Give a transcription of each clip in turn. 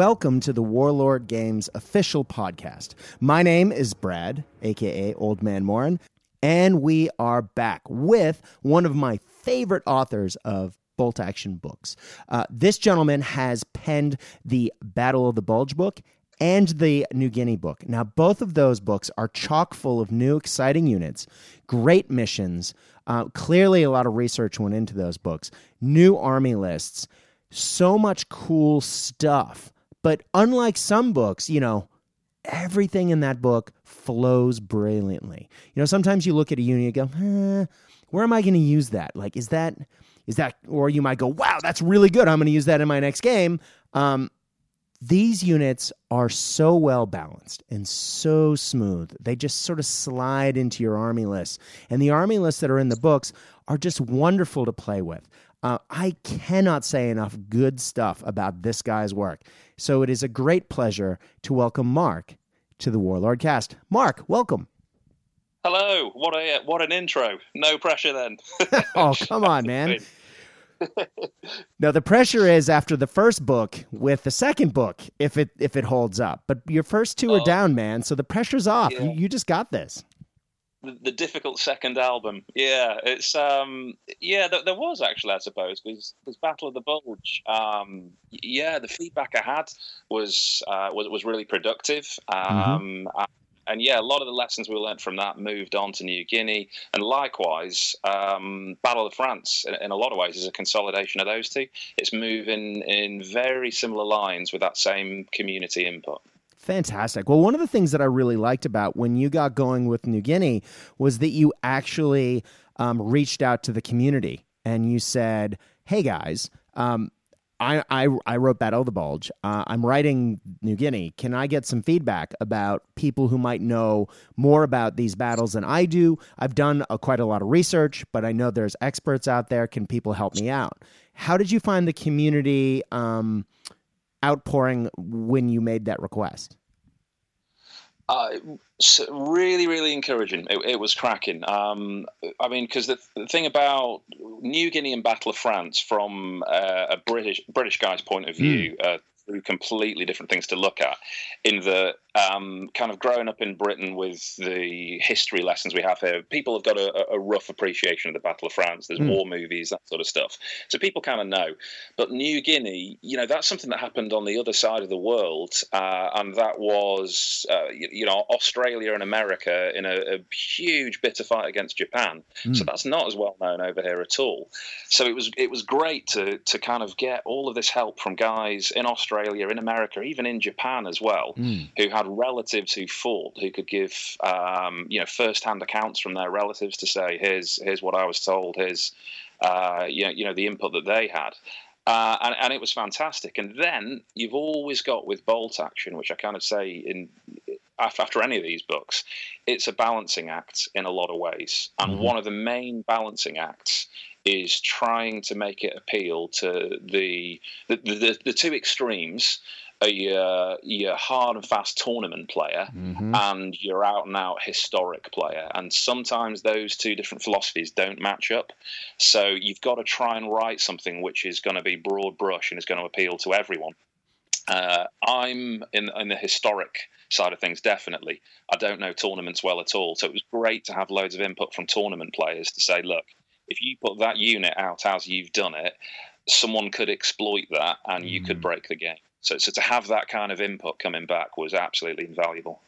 Welcome to the Warlord Games official podcast. My name is Brad, aka Old Man Morin, and we are back with one of my favorite authors of bolt action books. Uh, this gentleman has penned the Battle of the Bulge book and the New Guinea book. Now, both of those books are chock full of new, exciting units, great missions. Uh, clearly, a lot of research went into those books, new army lists so much cool stuff. But unlike some books, you know, everything in that book flows brilliantly. You know, sometimes you look at a unit and go, eh, where am I going to use that? Like, is that, is that, or you might go, wow, that's really good. I'm going to use that in my next game. Um, these units are so well balanced and so smooth. They just sort of slide into your army list. And the army lists that are in the books are just wonderful to play with. Uh, I cannot say enough good stuff about this guy's work. So it is a great pleasure to welcome Mark to the Warlord Cast. Mark, welcome. Hello. What a what an intro. No pressure then. oh, come on, man. no, the pressure is after the first book with the second book if it if it holds up. But your first two are oh. down, man. So the pressure's off. Yeah. You, you just got this the, the, difficult second album. Yeah, it's um, yeah, there, there was actually, I suppose, because because Battle of the Bulge. Um, yeah, the feedback I had was uh, was was really productive. Um, mm-hmm. and yeah, a lot of the lessons we learned from that moved on to New Guinea, and likewise, um, Battle of France, in, in, a lot of ways, is a consolidation of those two. It's moving in very similar lines with that same community input. Fantastic. Well, one of the things that I really liked about when you got going with New Guinea was that you actually um, reached out to the community and you said, "Hey guys, um, I, I, I wrote Battle of the Bulge. Uh, I'm writing New Guinea. Can I get some feedback about people who might know more about these battles than I do? I've done a, quite a lot of research, but I know there's experts out there. Can people help me out? How did you find the community?" Um, outpouring when you made that request? Uh, really, really encouraging. It, it was cracking. Um, I mean, because the, the, thing about New Guinea and Battle of France, from uh, a British British guy's point of view, mm. uh, completely different things to look at. In the um, kind of growing up in Britain with the history lessons we have here, people have got a, a rough appreciation of the Battle of France. There's mm. war movies, that sort of stuff. So people kind of know. But New Guinea, you know, that's something that happened on the other side of the world, uh, and that was, uh, you, you, know, Australia and America in a, a huge bitter fight against Japan. Mm. So that's not as well known over here at all. So it was it was great to to kind of get all of this help from guys in Australia, in America, even in Japan as well, mm. who had had relatives who fought who could give um, you know first-hand accounts from their relatives to say here's here's what I was told here's uh, you know you know the input that they had. Uh, and, and, it was fantastic. And then you've always got with bolt action, which I kind of say in after any of these books, it's a balancing act in a lot of ways. And mm-hmm. one of the main balancing acts is trying to make it appeal to the the, the, the two extremes a uh, your hard and fast tournament player mm-hmm. and your out and out historic player. And sometimes those two different philosophies don't match up. So you've got to try and write something which is going to be broad brush and is going to appeal to everyone. Uh, I'm in, in the historic side of things, definitely. I don't know tournaments well at all. So it was great to have loads of input from tournament players to say, look, if you put that unit out as you've done it, someone could exploit that and you mm. could break the game. So, so to have that kind of input coming back was absolutely invaluable.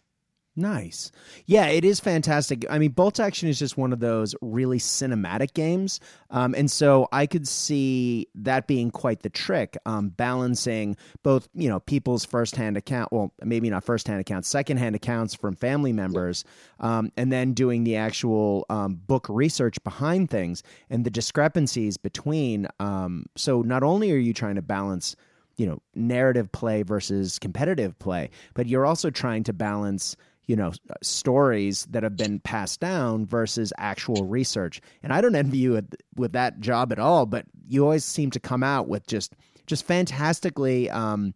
Nice. Yeah, it is fantastic. I mean, Bolt Action is just one of those really cinematic games. Um, and so I could see that being quite the trick, um, balancing both, you know, people's firsthand account, well, maybe not firsthand accounts, secondhand accounts from family members, um, and then doing the actual um, book research behind things and the discrepancies between. Um, so not only are you trying to balance – you know narrative play versus competitive play but you're also trying to balance you know stories that have been passed down versus actual research and i don't envy you with that job at all but you always seem to come out with just just fantastically um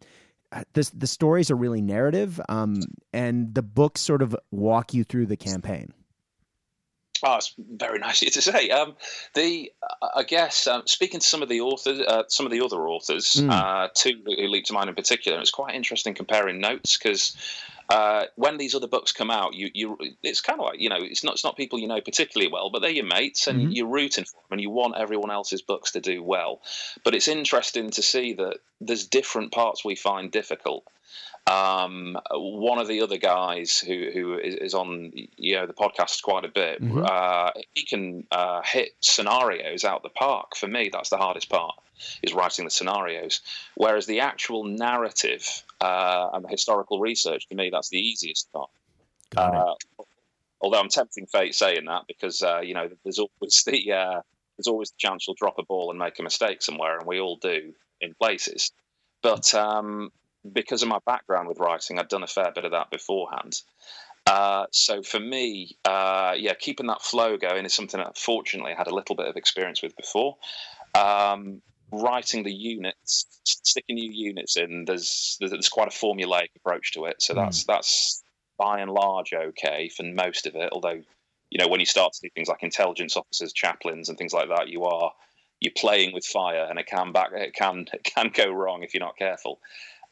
the, the stories are really narrative um and the books sort of walk you through the campaign Oh, it's very nice of you to say. Um, the I guess um, speaking to some of the authors, uh, some of the other authors, mm. uh, two who leap to mind in particular, it's quite interesting comparing notes because uh, when these other books come out, you you it's kind of like you know it's not it's not people you know particularly well, but they're your mates and mm-hmm. you're rooting for them and you want everyone else's books to do well. But it's interesting to see that there's different parts we find difficult. Um, one of the other guys who who is, on you know the podcast quite a bit, mm-hmm. uh, he can uh, hit scenarios out the park. For me, that's the hardest part is writing the scenarios. Whereas the actual narrative uh, and the historical research, for me, that's the easiest part. Uh, although I'm tempting fate saying that because uh, you know there's always the uh, there's always the chance you'll drop a ball and make a mistake somewhere, and we all do in places. But um, because of my background with writing, I'd done a fair bit of that beforehand. Uh, so for me, uh, yeah, keeping that flow going is something that fortunately I had a little bit of experience with before. Um, writing the units, sticking new units in, there's there's quite a formulaic approach to it. So hmm. that's mm. that's by and large okay for most of it. Although, you know, when you start to do things like intelligence officers, chaplains, and things like that, you are you're playing with fire, and it can back it can it can go wrong if you're not careful.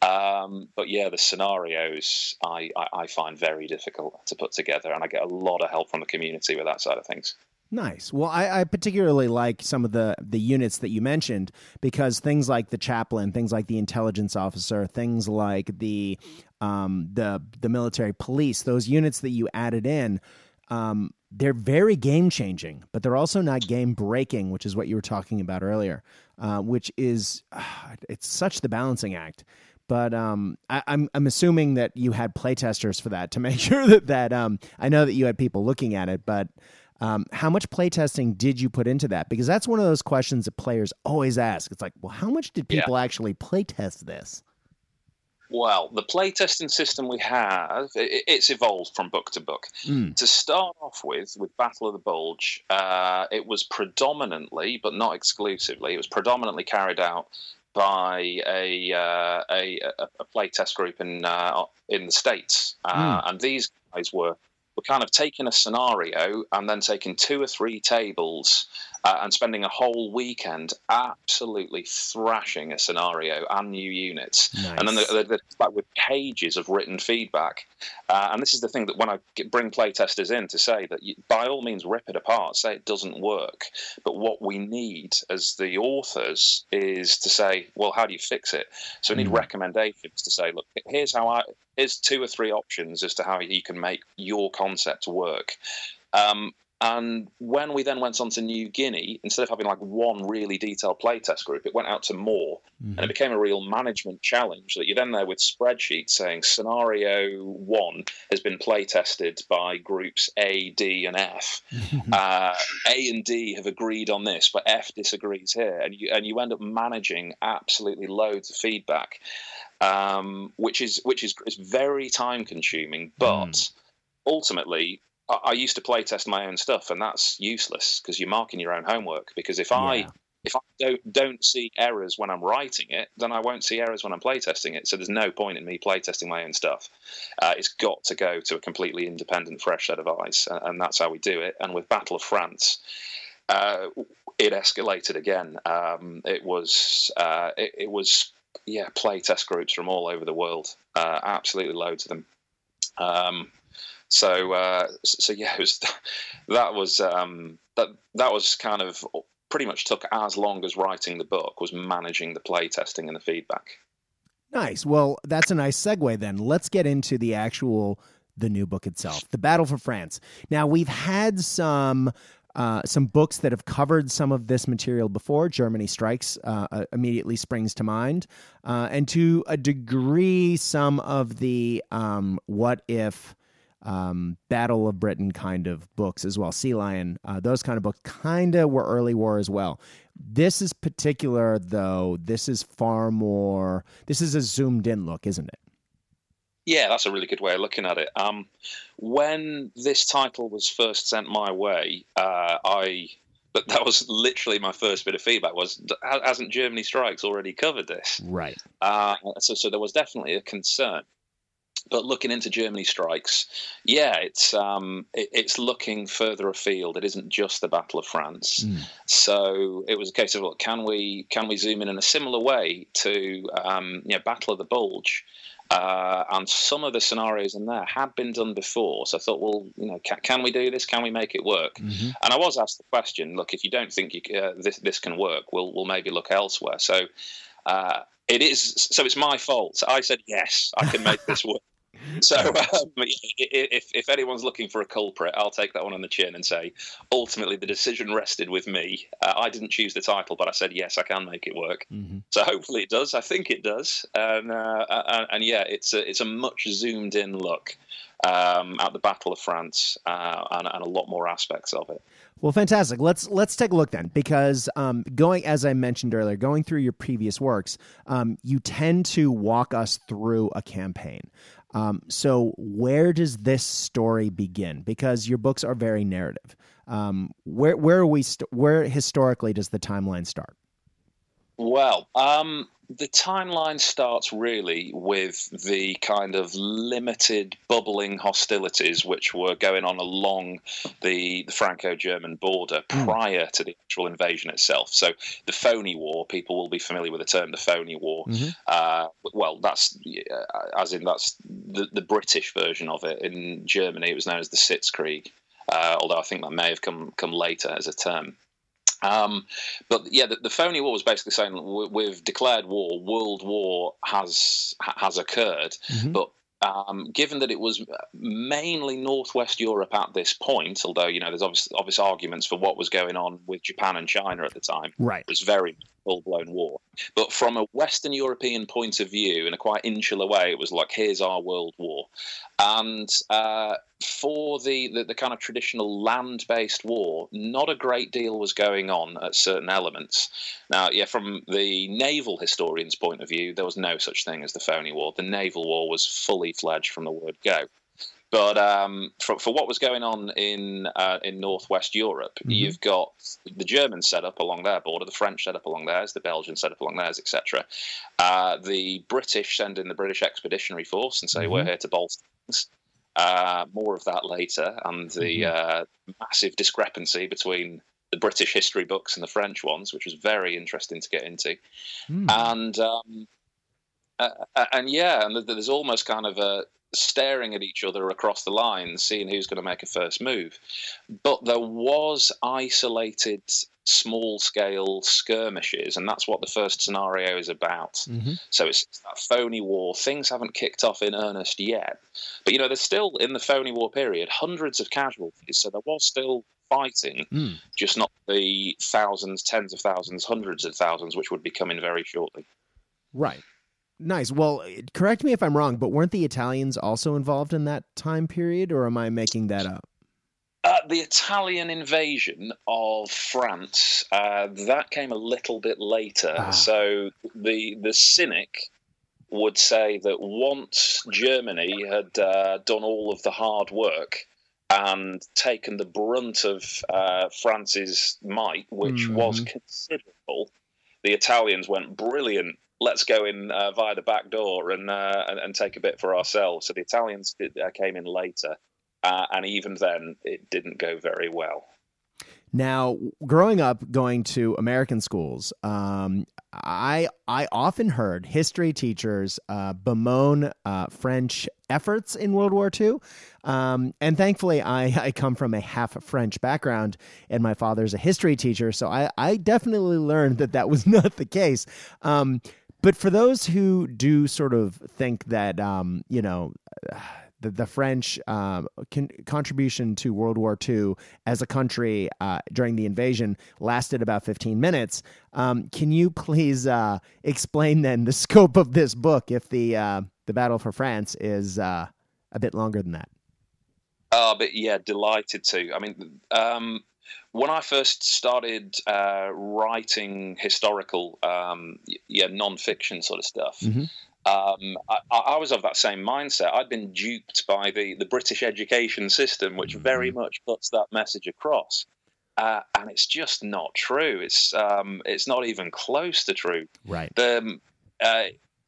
Um, but yeah, the scenarios I, I, I, find very difficult to put together, and I get a lot of help from the community with that side of things. Nice. Well, I, I, particularly like some of the the units that you mentioned because things like the chaplain, things like the intelligence officer, things like the um, the the military police, those units that you added in. Um, they're very game changing, but they're also not game breaking, which is what you were talking about earlier. Uh, which is uh, it's such the balancing act but um, I, am I'm, I'm assuming that you had playtesters for that to make sure that that um, I know that you had people looking at it, but um, how much playtesting did you put into that? Because that's one of those questions that players always ask. It's like, well, how much did people yeah. actually playtest this? Well, the playtesting system we have, it, it's evolved from book to book. Mm. To start off with, with Battle of the Bulge, uh, it was predominantly, but not exclusively, it was predominantly carried out by a uh, a, a playtest group in uh, in the states, uh, mm. and these guys were were kind of taking a scenario and then taking two or three tables uh, and spending a whole weekend absolutely thrashing a scenario and new units. Nice. And then like with pages of written feedback. Uh, and this is the thing that when I get, bring playtesters in to say that you, by all means rip it apart, say it doesn't work. But what we need as the authors is to say, well, how do you fix it? So we need mm. recommendations to say, look, here's how I here's two or three options as to how you can make your concept work. Um, and when we then went on to New Guinea, instead of having like one really detailed playtest group, it went out to more. Mm-hmm. And it became a real management challenge that you're then there with spreadsheets saying scenario one has been playtested by groups A, D, and F. uh, a and D have agreed on this, but F disagrees here. And you, and you end up managing absolutely loads of feedback, um, which is which is, is very time consuming, but. Mm ultimately I used to play test my own stuff, and that's useless because you're marking your own homework. Because if I if I don't don't see errors when I'm writing it, then I won't see errors when I'm playtesting it. So there's no point in me playtesting my own stuff. Uh, it's got to go to a completely independent, fresh set of eyes, and that's how we do it. And with Battle of France, uh, it escalated again. Um, it was uh, it, it, was yeah playtest groups from all over the world, uh, absolutely loads of them. Um, so uh, so yeah, was, that was um, that that was kind of pretty much took as long as writing the book was managing the play testing and the feedback. Nice. Well, that's a nice segue then. Let's get into the actual the new book itself, The Battle for France. Now, we've had some uh, some books that have covered some of this material before. Germany Strikes uh, uh, immediately springs to mind. Uh, and to a degree, some of the um, what if um, Battle of Britain kind of books as well. Sea Lion, uh, those kind of books kind of were early war as well. This is particular, though. This is far more. This is a zoomed in look, isn't it? Yeah, that's a really good way of looking at it. Um, when this title was first sent my way, uh, I but that was literally my first bit of feedback was hasn't Germany Strikes already covered this? Right. Uh, so so there was definitely a concern. But looking into Germany strikes, yeah, it's um, it, it's looking further afield. It isn't just the Battle of France. Mm. So it was a case of look, can we can we zoom in in a similar way to um, you know, Battle of the Bulge? Uh, and some of the scenarios in there had been done before. So I thought, well, you know, can, can we do this? Can we make it work? Mm-hmm. And I was asked the question: Look, if you don't think you, uh, this this can work, we'll we'll maybe look elsewhere. So uh, it is. So it's my fault. I said yes, I can make this work. So um, if if anyone's looking for a culprit, I'll take that one on the chin and say, ultimately the decision rested with me. Uh, I didn't choose the title, but I said yes, I can make it work. Mm-hmm. So hopefully it does. I think it does. And uh, and, and, yeah, it's a it's a much zoomed in look um, at the Battle of France uh, and, and a lot more aspects of it. Well, fantastic. Let's let's take a look then, because um, going as I mentioned earlier, going through your previous works, um, you tend to walk us through a campaign. Um, so, where does this story begin? Because your books are very narrative. Um, where where are we? St- where historically does the timeline start? Well, um, the timeline starts really with the kind of limited bubbling hostilities which were going on along the, the Franco-German border mm. prior to the actual invasion itself. So the Phoney War, people will be familiar with the term the Phoney War. Mm-hmm. Uh, well, that's uh, as in that's the, the British version of it. In Germany, it was known as the Sitzkrieg. Uh, although I think that may have come come later as a term. Um, but yeah, the, the, phony war was basically saying we've declared war, world war has has occurred, mm-hmm. but um, given that it was mainly Northwest Europe at this point, although you know there's obvious, obvious arguments for what was going on with Japan and China at the time, right? It was very full blown war. But from a Western European point of view, in a quite insular way, it was like, here's our world war. And uh, for the, the, the, kind of traditional land based war, not a great deal was going on at certain elements. Now, yeah, from the naval historian's point of view, there was no such thing as the Phoney War. The naval war was fully fledged from the word go. But um, for, for what was going on in uh, in northwest Europe, mm-hmm. you've got the Germans set up along their border, the French set up along theirs, the Belgians set up along theirs, etc. Uh, the British send in the British Expeditionary Force and say mm-hmm. we're here to bolster things. Uh, more of that later, and the mm-hmm. Uh, massive discrepancy between the British history books and the French ones, which was very interesting to get into. Mm. And um, uh, uh, and yeah, and there's almost kind of a staring at each other across the line, seeing who's going to make a first move. But there was isolated small scale skirmishes, and that's what the first scenario is about. Mm-hmm. So it's that phony war. Things haven't kicked off in earnest yet. But you know, there's still in the phony war period hundreds of casualties, so there was still fighting, mm. just not the thousands, tens of thousands, hundreds of thousands, which would be coming very shortly. Right. Nice. Well, correct me if I'm wrong, but weren't the Italians also involved in that time period, or am I making that up? Uh, the Italian invasion of France uh, that came a little bit later. Ah. So the the cynic would say that once Germany had uh, done all of the hard work and taken the brunt of uh, France's might, which mm-hmm. was considerable, the Italians went brilliant let's go in uh, via the back door and, uh, and, and take a bit for ourselves. So the Italians did, uh, came in later, uh, and even then, it didn't go very well. Now, growing up, going to American schools, um, I I often heard history teachers uh, bemoan uh, French efforts in World War II, um, and thankfully, I, I come from a half French background, and my father's a history teacher, so I, I definitely learned that that was not the case. Um, but for those who do sort of think that, um, you know, the, the French um, con- contribution to World War II as a country uh, during the invasion lasted about 15 minutes, um, can you please uh, explain then the scope of this book if the, uh, the Battle for France is uh, a bit longer than that? Oh, but yeah, delighted to. I mean, um, when I first started uh, writing historical, um, yeah, non-fiction sort of stuff, mm-hmm. um, I, I, was of that same mindset. I'd been duped by the, the British education system, which mm-hmm. very much puts that message across. Uh, and it's just not true. It's um, it's not even close to true. Right. The, uh,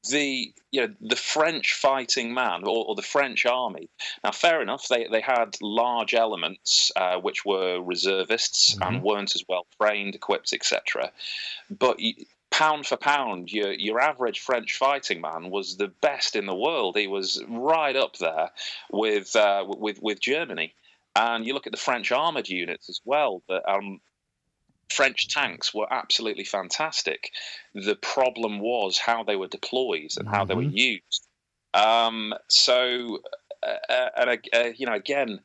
the you know the French fighting man or, or, the French army. Now, fair enough, they they had large elements uh, which were reservists mm-hmm. and weren't as well trained, equipped, etc. But pound for pound, your your average French fighting man was the best in the world. He was right up there with uh, with with Germany. And you look at the French armored units as well. That um, French tanks were absolutely fantastic. The problem was how they were deployed and how mm-hmm. they were mm-hmm. used. Um, so, uh, uh, and uh, you know, again,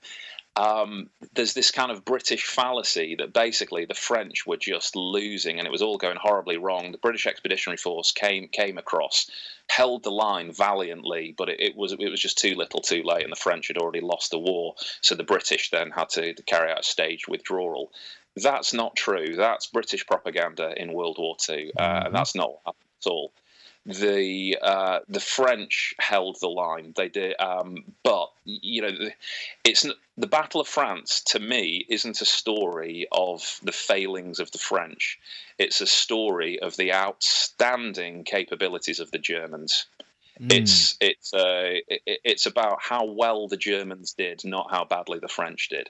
um, there's this kind of British fallacy that basically the French were just losing and it was all going horribly wrong. The British Expeditionary Force came came across, held the line valiantly, but it, it, was it was just too little, too late, and the French had already lost the war. So the British then had to, to carry out a staged withdrawal. That's not true. That's British propaganda in World War II, uh, mm-hmm. and that's not at all the uh, the French held the line. They did, um, but you know, it's the Battle of France to me isn't a story of the failings of the French. It's a story of the outstanding capabilities of the Germans. Mm. It's it's uh, it, it's about how well the Germans did, not how badly the French did.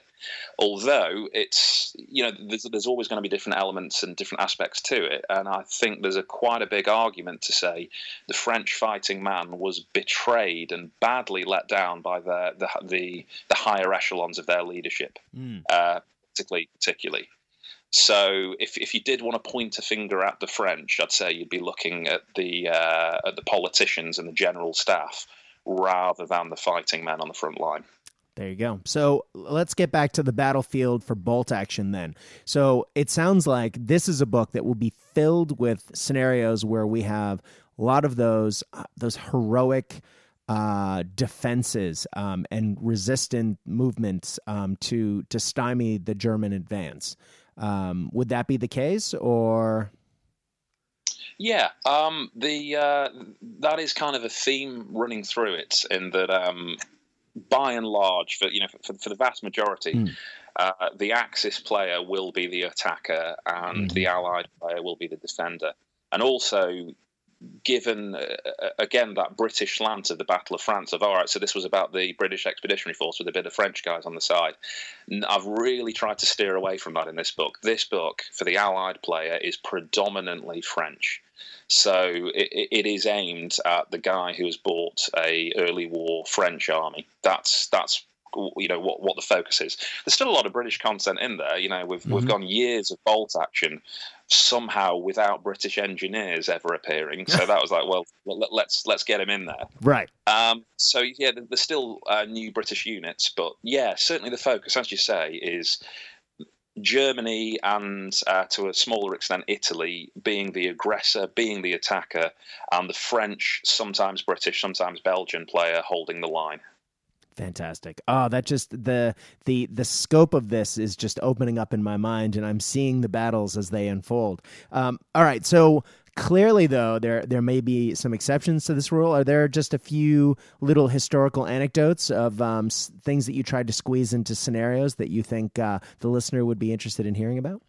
Although it's you know there's there's always going to be different elements and different aspects to it, and I think there's a quite a big argument to say the French fighting man was betrayed and badly let down by the the the, the higher echelons of their leadership, mm. uh, particularly particularly. So if, if you did want to point a finger at the French, I'd say you'd be looking at the uh, at the politicians and the general staff rather than the fighting men on the front line. There you go. So let's get back to the battlefield for bolt action then. So it sounds like this is a book that will be filled with scenarios where we have a lot of those uh, those heroic uh, defenses um, and resistant movements um, to to stymie the German advance. Um, would that be the case, or? Yeah, um, the uh, that is kind of a theme running through it, in that um, by and large, for you know, for, for the vast majority, mm. uh, the Axis player will be the attacker, and mm. the Allied player will be the defender. And also, given uh, uh, again that British slant of the Battle of France of all right, so this was about the British Expeditionary Force with a bit of French guys on the side. I've really tried to steer away from that in this book. This book for the Allied player is predominantly French, so it, it is aimed at the guy who has bought a early war French army. That's that's you know what what the focus is. There's still a lot of British content in there. You know, we've mm-hmm. we've gone years of bolt action somehow without British engineers ever appearing. So that was like, well, let's let's get him in there. Right. Um, so yeah, there's still uh, new British units, but yeah, certainly the focus, as you say, is Germany and uh, to a smaller extent Italy being the aggressor, being the attacker, and the French, sometimes British, sometimes Belgian player holding the line. Fantastic. Oh, that just the the the scope of this is just opening up in my mind, and I'm seeing the battles as they unfold. Um, all right, so clearly, though, there there may be some exceptions to this rule. Are there just a few little historical anecdotes of um, things that you tried to squeeze into scenarios that you think uh, the listener would be interested in hearing about?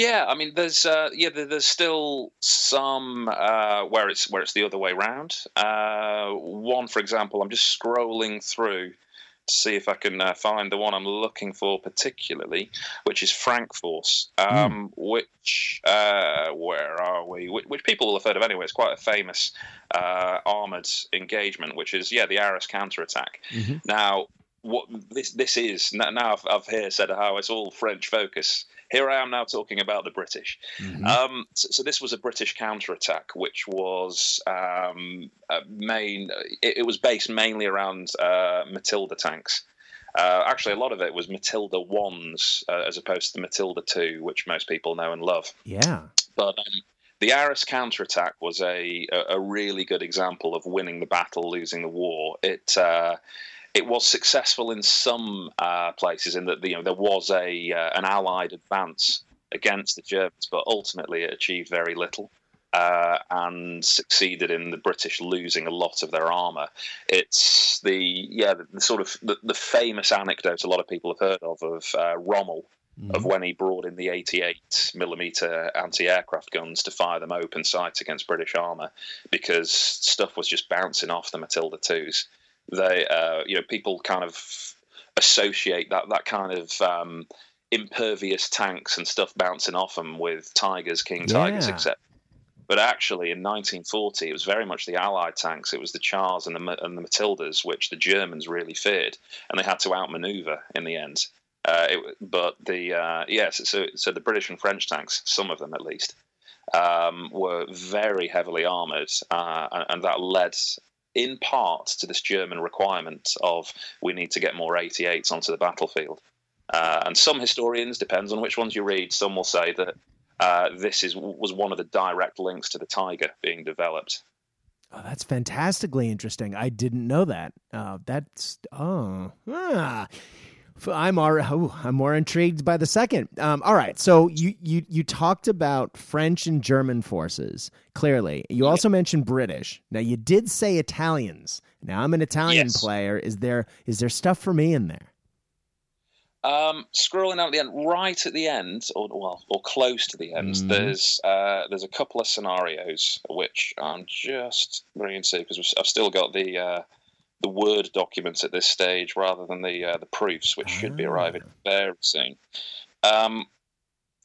Yeah, I mean, there's uh, yeah, there's still some uh, where it's where it's the other way around. Uh, one, for example, I'm just scrolling through to see if I can uh, find the one I'm looking for particularly, which is Frankfurt, um, mm. which uh, where are we? Which, which, people will have heard of anyway. It's quite a famous uh, armored engagement, which is yeah the Arras counterattack. Mm-hmm. Now, what this this is now I've, I've here said how it's all French focus here I am now talking about the British. Mm-hmm. Um, so, so, this was a British counterattack, which was um, main. It, it, was based mainly around uh, Matilda tanks. Uh, actually, a lot of it was Matilda ones uh, as opposed to Matilda two, which most people know and love. Yeah, but. Um, the Arras counterattack was a, a really good example of winning the battle, losing the war. It uh, it was successful in some uh, places in that you know there was a uh, an Allied advance against the Germans, but ultimately it achieved very little. Uh, and succeeded in the British losing a lot of their armor. It's the yeah the, the sort of the, the, famous anecdote a lot of people have heard of of uh, Rommel mm-hmm. of when he brought in the 88 millimeter anti-aircraft guns to fire them open sight against British armor because stuff was just bouncing off the Matilda twos. They, uh, you know, people kind of associate that that kind of um, impervious tanks and stuff bouncing off them with Tigers, King Tigers, yeah. etc. But actually, in 1940, it was very much the Allied tanks. It was the Chars and the, and the Matildas, which the Germans really feared, and they had to outmaneuver in the end. Uh, it, but the uh, yes, so so the British and French tanks, some of them at least, um, were very heavily armored, uh, and, and, that led in part to this German requirement of we need to get more 88s onto the battlefield. Uh, and some historians, depends on which ones you read, some will say that uh, this is was one of the direct links to the Tiger being developed. Oh, that's fantastically interesting. I didn't know that. Uh, that's oh, ah. I'm oh, I'm more intrigued by the second. Um, all right, so you, you you talked about French and German forces. Clearly, you also mentioned British. Now you did say Italians. Now I'm an Italian yes. player. Is there is there stuff for me in there? Um, scrolling out at the end, right at the end, or well, or close to the end, mm. there's uh, there's a couple of scenarios which I'm just bringing to because I've still got the uh, the word documents at this stage rather than the uh, the proofs, which should be arriving ah. very soon. Um,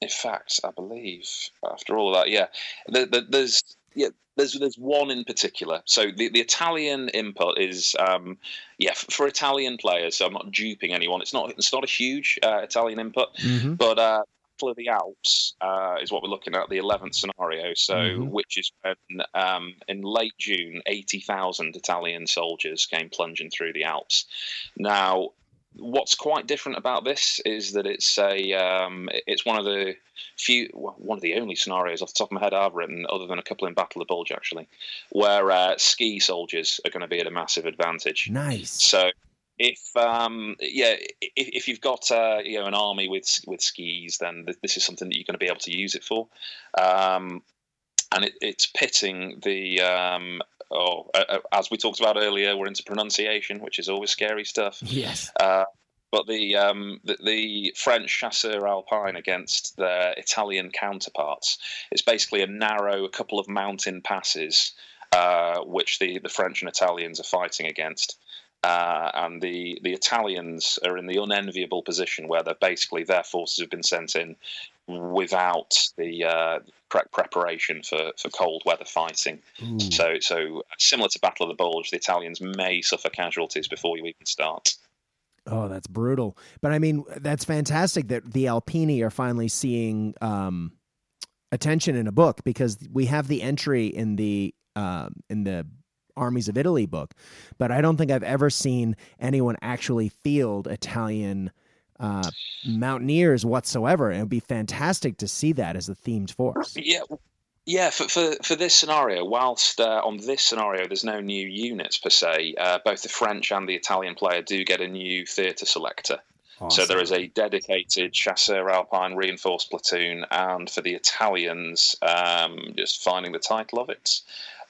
in fact, I believe after all of that, yeah, the, the, there's yeah, there's there's one in particular. So the, the Italian input is um, yeah for, for, Italian players. So I'm not duping anyone. It's not it's not a huge uh, Italian input, mm-hmm. but uh, Battle of the Alps uh, is what we're looking at, the 11th scenario. So, mm-hmm. which is when um, in late June, 80,000 Italian soldiers came plunging through the Alps. Now, what's quite different about this is that it's a um, it's one of the few well, one of the only scenarios off the top of my head I've written, other than a couple in Battle of the Bulge actually, where uh, ski soldiers are going to be at a massive advantage. Nice. So if um, yeah, if, if, you've got uh, you know an army with with skis, then th- this is something that you're going to be able to use it for. Um, and it, it's pitting the um, oh, uh, uh, as we talked about earlier, we're into pronunciation, which is always scary stuff. Yes. Uh, but the, um, the, the French chasseur alpine against their Italian counterparts. It's basically a narrow, a couple of mountain passes, uh, which the, the French and Italians are fighting against. Uh, and the, the Italians are in the unenviable position where they're basically their forces have been sent in without the uh, preparation for, for cold weather fighting. Ooh. So, so similar to Battle of the Bulge, the Italians may suffer casualties before you even start. Oh, that's brutal. But I mean, that's fantastic that the Alpini are finally seeing um, attention in a book because we have the entry in the um, in the Armies of Italy book, but I don't think I've ever seen anyone actually field Italian uh, mountaineers whatsoever. And it would be fantastic to see that as a themed force. Yeah. Yeah, for, for, for this scenario, whilst uh, on this scenario there's no new units per se, uh, both the French and the Italian player do get a new theatre selector. Awesome. So there is a dedicated Chasseur Alpine reinforced platoon, and for the Italians, um, just finding the title of it,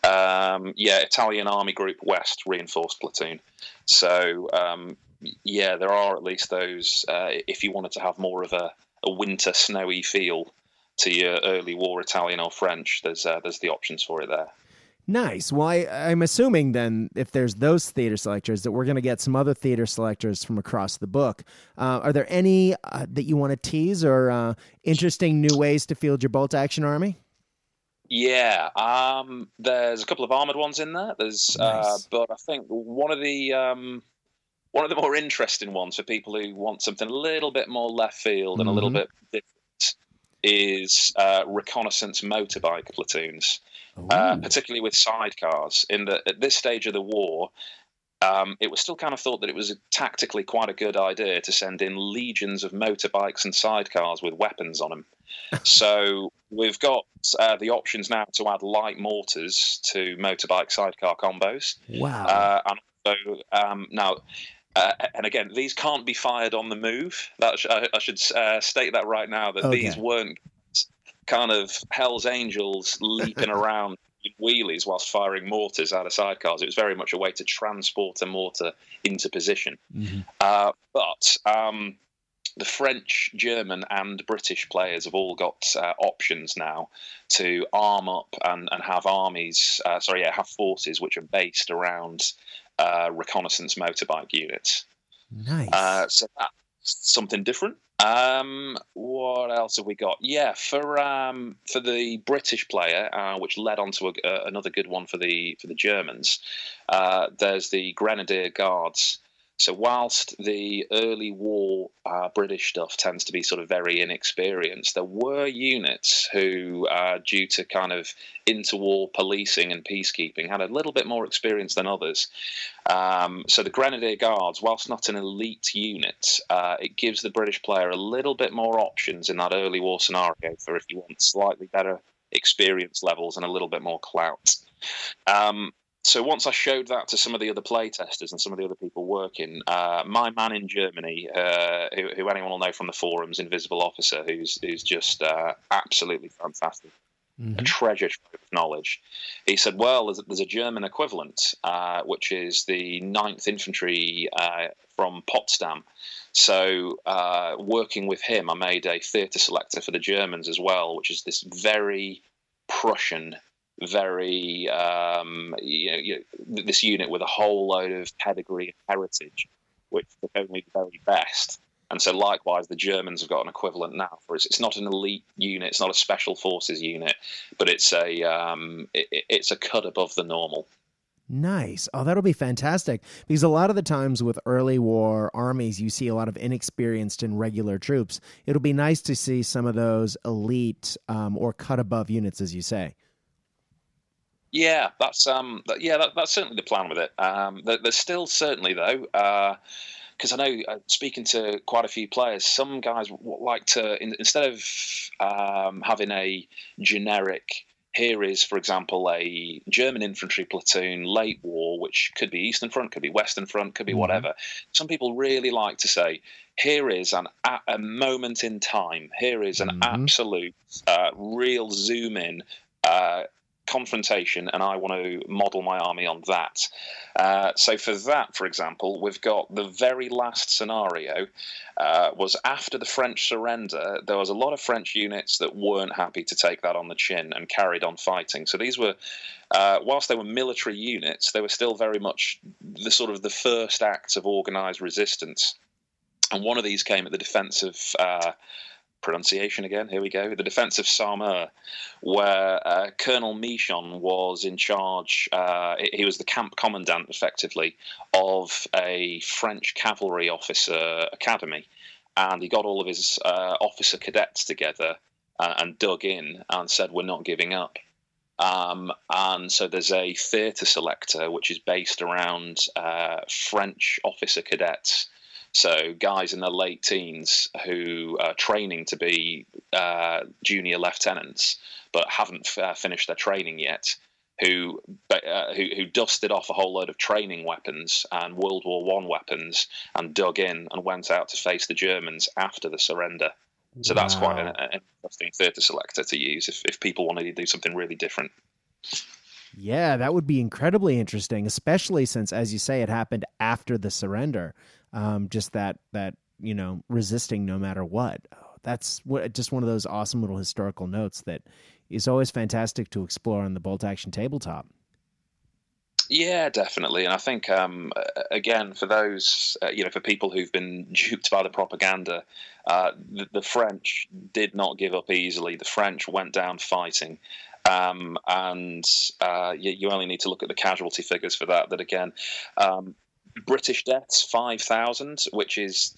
um, yeah, Italian Army Group West reinforced platoon. So um, yeah, there are at least those. Uh, if you wanted to have more of a, a winter snowy feel to your early war Italian or French, there's uh, there's the options for it there. Nice. Well, I, am assuming then, if there's those theater selectors, that we're going to get some other theater selectors from across the book. Uh, are there any uh, that you want to tease or uh, interesting new ways to field your bolt action army? Yeah, um, there's a couple of armored ones in there. There's, uh, but I think one of the um, one of the more interesting ones for people who want something a little bit more left field and mm-hmm. a little mm-hmm. bit different is uh, reconnaissance motorbike platoons, uh, particularly with sidecars. In the at this stage of the war, um, it was still kind of thought that it was tactically quite a good idea to send in legions of motorbikes and sidecars with weapons on them. so we've got uh, the options now to add light mortars to motorbike sidecar combos. Wow! Uh, and so um, now uh, and again, these can't be fired on the move. That sh- I, I, should uh, state that right now that okay. these weren't kind of Hell's Angels leaping around wheelies whilst firing mortars out of sidecars. It was very much a way to transport a mortar into position. Mm-hmm. Uh, but um, the French, German, and British players have all got uh, options now to arm up and, and have armies, uh, sorry, yeah, have forces which are based around uh, reconnaissance motorbike units. Nice. Uh, so that's something different. Um, what else have we got? Yeah, for um, for the British player, uh, which led on to a, uh, another good one for the for the Germans. Uh, there's the Grenadier Guards, so whilst the early war uh, British stuff tends to be sort of very inexperienced, there were units who, uh, due to kind of interwar policing and peacekeeping, had a little bit more experience than others. Um, so the Grenadier Guards, whilst not an elite unit, uh, it gives the British player a little bit more options in that early war scenario for if you want slightly better experience levels and a little bit more clout. Um, so once I showed that to some of the other playtesters and some of the other people working, uh, my man in Germany, uh, who, who, anyone will know from the forums, Invisible Officer, who's who's just uh, absolutely fantastic, mm-hmm. a treasure trove of knowledge. He said, "Well, there's, there's a German equivalent, uh, which is the 9th Infantry uh, from Potsdam." So, uh, working with him, I made a theatre selector for the Germans as well, which is this very Prussian very um, you know, this unit with a whole load of pedigree and heritage, which took only the very best. And so, likewise, the Germans have got an equivalent now for us. It's not an elite unit, it's not a special forces unit, but it's a um, it, it's a cut above the normal. Nice. Oh, that'll be fantastic. Because a lot of the times with early war armies, you see a lot of inexperienced and regular troops. It'll be nice to see some of those elite um, or cut above units, as you say. Yeah, that's um, yeah, that, that's certainly the plan with it. Um, there's still certainly though, because uh, I know uh, speaking to quite a few players, some guys like to in, instead of um, having a generic. Here is, for example, a German infantry platoon late war, which could be Eastern Front, could be Western Front, could be mm-hmm. whatever. Some people really like to say, here is an, at a moment in time. Here is an mm-hmm. absolute, uh, real zoom in uh, confrontation, and I want to model my army on that. Uh, so for that, for example, we've got the very last scenario uh, was after the French surrender. There was a lot of French units that weren't happy to take that on the chin and carried on fighting. So these were. Uh, whilst they were military units, they were still very much the sort of the first acts of organized resistance. And one of these came at the defense of uh, pronunciation again. Here we go. The defense of Saumur, where uh, Colonel Michon was in charge. Uh, he was the camp commandant, effectively, of a French cavalry officer academy, and he got all of his uh, officer cadets together and, uh, and dug in and said, "We're not giving up." Um, and so there's a theatre selector which is based around uh, French officer cadets so guys in their late teens who are training to be uh, junior lieutenants but haven't uh, finished their training yet, who, uh, who, who dusted off a whole load of training weapons and World War One weapons and dug in and went out to face the Germans after the surrender. So wow. that's quite an, an interesting theatre selector to use if, if people wanted to do something really different. Yeah, that would be incredibly interesting, especially since, as you say, it happened after the surrender um, just that that you know resisting no matter what. Oh, that's what, just one of those awesome little historical notes that is always fantastic to explore on the bolt action tabletop. Yeah, definitely, and I think um, again for those uh, you know for people who've been duped by the propaganda, uh, the, the, French did not give up easily. The French went down fighting, um, and uh, you, you, only need to look at the casualty figures for that. That again, um, British deaths, 5,000, which is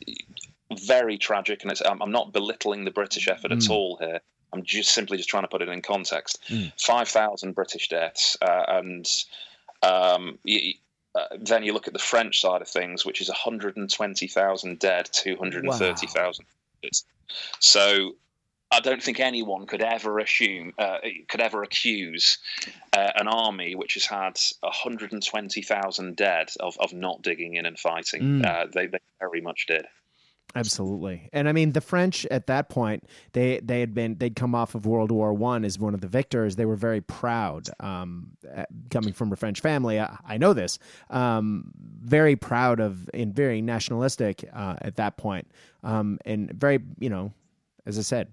very tragic. And I'm, I'm, not belittling the British effort mm. at all here. I'm just simply just trying to put it in context. Mm. 5,000 British deaths. Uh, and um, you, uh, then you look at the French side of things, which is 120,000 dead, 230,000. Wow. So I don't think anyone could ever assume, uh, could ever accuse uh, an army which has had 120,000 dead of, of not digging in and fighting. Mm. Uh, they, they very much did. Absolutely, and I mean the French at that point they they had been they'd come off of World War One as one of the victors. They were very proud, um, coming from a French family. I, I know this, um, very proud of and very nationalistic uh, at that point, um, and very you know, as I said,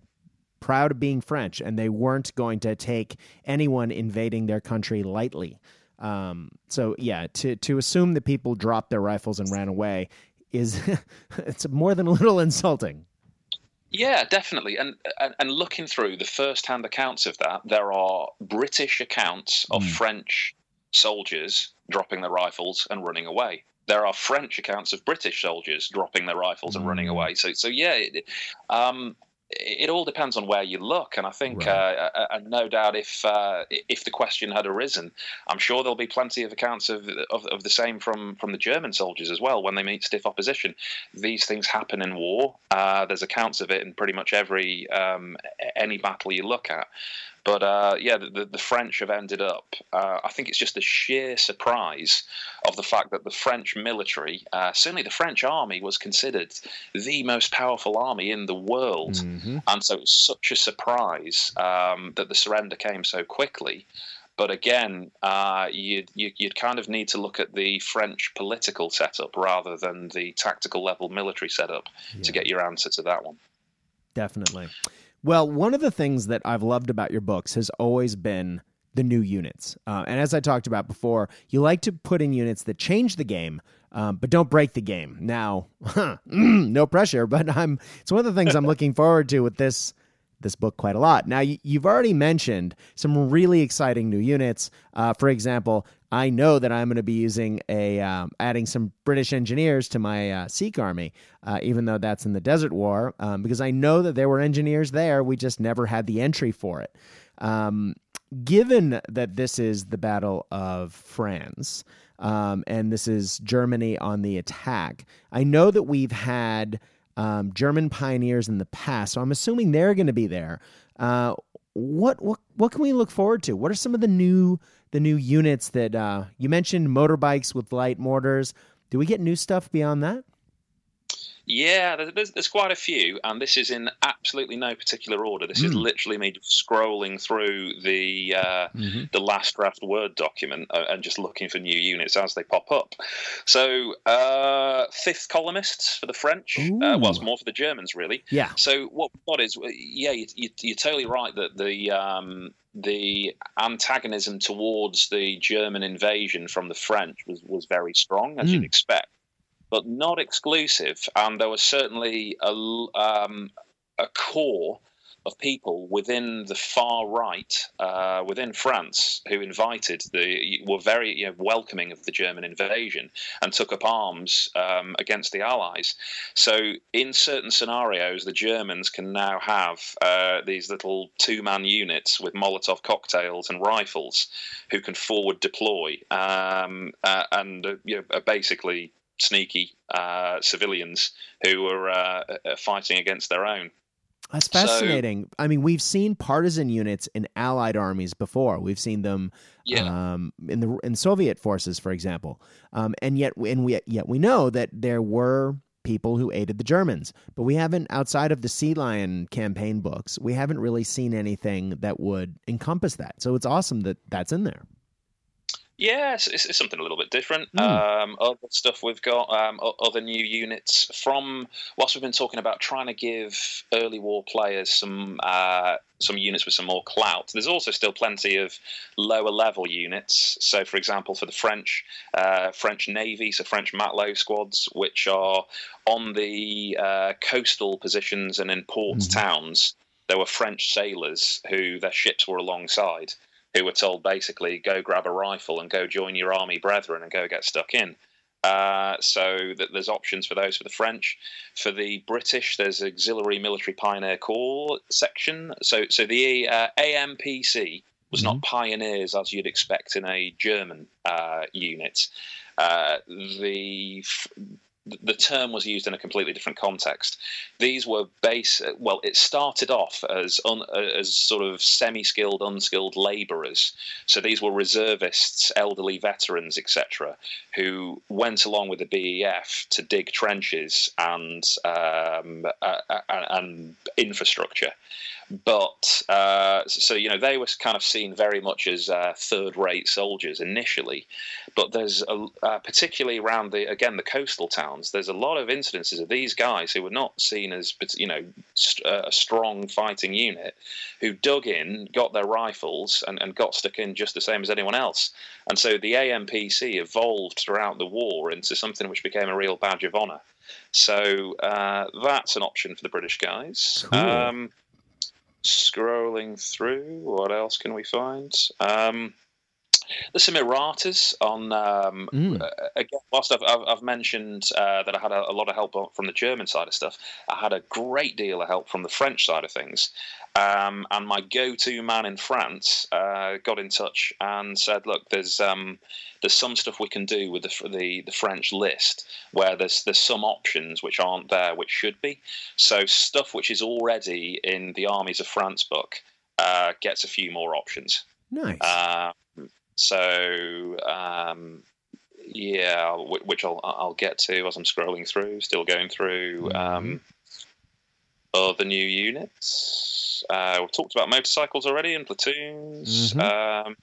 proud of being French, and they weren't going to take anyone invading their country lightly. Um, so yeah, to to assume that people dropped their rifles and ran away is it's more than a little insulting. Yeah, definitely. And, and, and looking through the first-hand accounts of that, there are British accounts of mm. French soldiers dropping their rifles and running away. There are French accounts of British soldiers dropping their rifles and mm. running away. So, so yeah, it, um, it all depends on where you look, and I think, right. uh, uh, and no doubt, if uh, if the question had arisen, I'm sure there'll be plenty of accounts of, of, of the same from from the German soldiers as well when they meet stiff opposition. These things happen in war. Uh, there's accounts of it in pretty much every um, any battle you look at. But uh, yeah, the, the, French have ended up. Uh, I think it's just the sheer surprise of the fact that the French military, uh, certainly the French army, was considered the most powerful army in the world, mm-hmm. and so it was such a surprise um, that the surrender came so quickly. But again, uh, you'd, you'd kind of need to look at the French political setup rather than the tactical level military setup yeah. to get your answer to that one. Definitely. Well, one of the things that I've loved about your books has always been the new units. Uh, and as I talked about before, you like to put in units that change the game, um, but don't break the game. Now, huh, no pressure, but I'm. It's one of the things I'm looking forward to with this this book quite a lot. Now, you've already mentioned some really exciting new units. Uh, for example, I know that I'm going to be using a um, adding some British engineers to my uh, Sikh army, uh, even though that's in the Desert War, um, because I know that there were engineers there. We just never had the entry for it. Um, given that this is the Battle of France, um, and this is Germany on the attack, I know that we've had um, German pioneers in the past, so I'm assuming they're going to be there. Uh, what what what can we look forward to? What are some of the new the new units that uh, you mentioned? Motorbikes with light mortars. Do we get new stuff beyond that? Yeah, there's, there's quite a few, and this is in absolutely no particular order. This mm. is hmm. literally me scrolling through the uh, mm-hmm. the last draft Word document uh, and just looking for new units as they pop up. So, uh, fifth columnists for the French. Uh, well, it's more for the Germans, really. Yeah. So what got is, yeah, you, are you, totally right that the um, the antagonism towards the German invasion from the French was, was very strong, as mm. you'd expect but not exclusive. And there was certainly a, um, a core of people within the far right, uh, within France, who invited the were very you know, welcoming of the German invasion and took up arms um, against the Allies. So, in certain scenarios, the Germans can now have uh, these little two-man units with Molotov cocktails and rifles, who can forward deploy um, uh, and uh, you know, basically sneaky uh, civilians who were uh, uh, fighting against their own. That's fascinating. So, I mean, we've seen partisan units in Allied armies before. We've seen them yeah. um, in the in Soviet forces, for example. Um, and yet, and we yet we know that there were people who aided the Germans, but we haven't, outside of the Sea Lion campaign books, we haven't really seen anything that would encompass that. So it's awesome that that's in there. Yeah, it's, it's, something a little bit different. Mm. Um, other stuff we've got, um, other new units from. Whilst we've been talking about trying to give early war players some uh, some units with some more clout, there's also still plenty of lower level units. So, for example, for the French uh, French Navy, so French matelot squads, which are on the uh, coastal positions and in port mm. towns, there were French sailors who their ships were alongside who were told basically go grab a rifle and go join your army brethren and go get stuck in. Uh, so that there's options for those for the French. For the British, there's auxiliary military pioneer corps section. So so the uh, AMPC was mm-hmm. not pioneers as you'd expect in a German uh, unit. Uh, the the term was used in a completely different context. These were base. Well, it started off as un, as sort of semi-skilled, unskilled labourers. So these were reservists, elderly veterans, etc., who went along with the BEF to dig trenches and um, uh, and infrastructure but uh, so you know they were kind of seen very much as uh, third-rate soldiers initially, but there's a, uh, particularly around the again the coastal towns. There's a lot of incidences of these guys who were not seen as you know uh, a strong fighting unit, who dug in, got their rifles, and, and got stuck in just the same as anyone else. And so the AMPC evolved throughout the war into something which became a real badge of honour. So uh, that's an option for the British guys. Cool. Um, scrolling through, what else can we find? Um, there's some erratas on. Um, Mm. uh, again, whilst I've, I've, I've mentioned uh, that I had a, a lot of help from the German side of stuff, I had a great deal of help from the French side of things. Um, and my go-to man in France uh, got in touch and said, "Look, there's um, there's some stuff we can do with the, the the French list where there's there's some options which aren't there which should be. So stuff which is already in the armies of France book uh, gets a few more options. Nice. Uh, so um, yeah, which I'll I'll get to as I'm scrolling through. Still going through um, other new units. Uh, we've talked about motorcycles already and platoons. Um,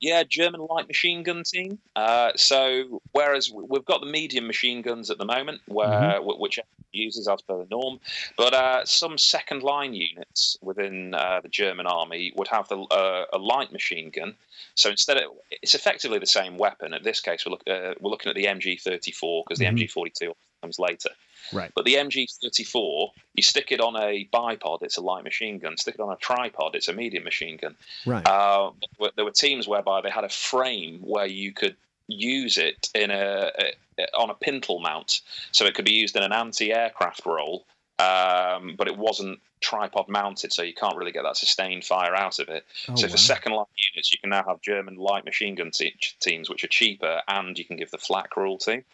yeah, German light machine gun team. Uh, so whereas we've got the medium machine guns at the moment, where wh- which uses as per the norm, but uh, some second line units within uh, the German army would have the, uh, a light machine gun. So instead, of, it's effectively the same weapon. At this case, we're, look, uh, we're looking at the MG34 because the Mhm. MG42 comes later. Right. But the MG34, you stick it on a bipod, it's a light machine gun. Stick it on a tripod, it's a medium machine gun. right. Uh, there were teams whereby they had a frame where you could use it in a, a on a pintle mount, so it could be used in an anti-aircraft role, um, but it wasn't tripod mounted, so you can't really get that sustained fire out of it. Oh, so wow. for second line units, you can now have German light machine gun te- teams, which are cheaper, and you can give the flak rule team.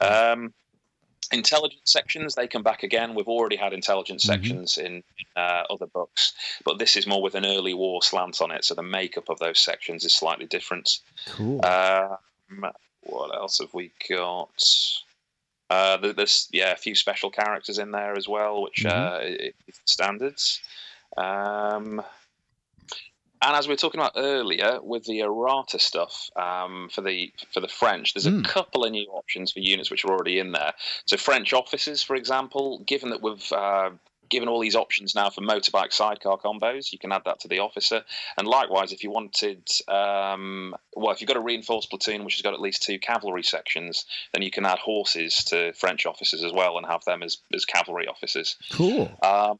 Um, intelligence sections they come back again we've already had intelligence Mhm. sections in uh, other books but this is more with an early war slant on it so the makeup of those sections is slightly different cool. um, what else have we got uh, there's yeah a few special characters in there as well which Mhm. uh, standards um, and as we were talking about earlier, with the errata stuff um, for the for the French, there's a Mm. couple of new options for units which are already in there. So French officers, for example, given that we've uh, given all these options now for motorbike sidecar combos, you can add that to the officer. And likewise, if you wanted, um, well, if you've got a reinforced platoon which has got at least two cavalry sections, then you can add horses to French officers as well and have them as as cavalry officers. cool. Um,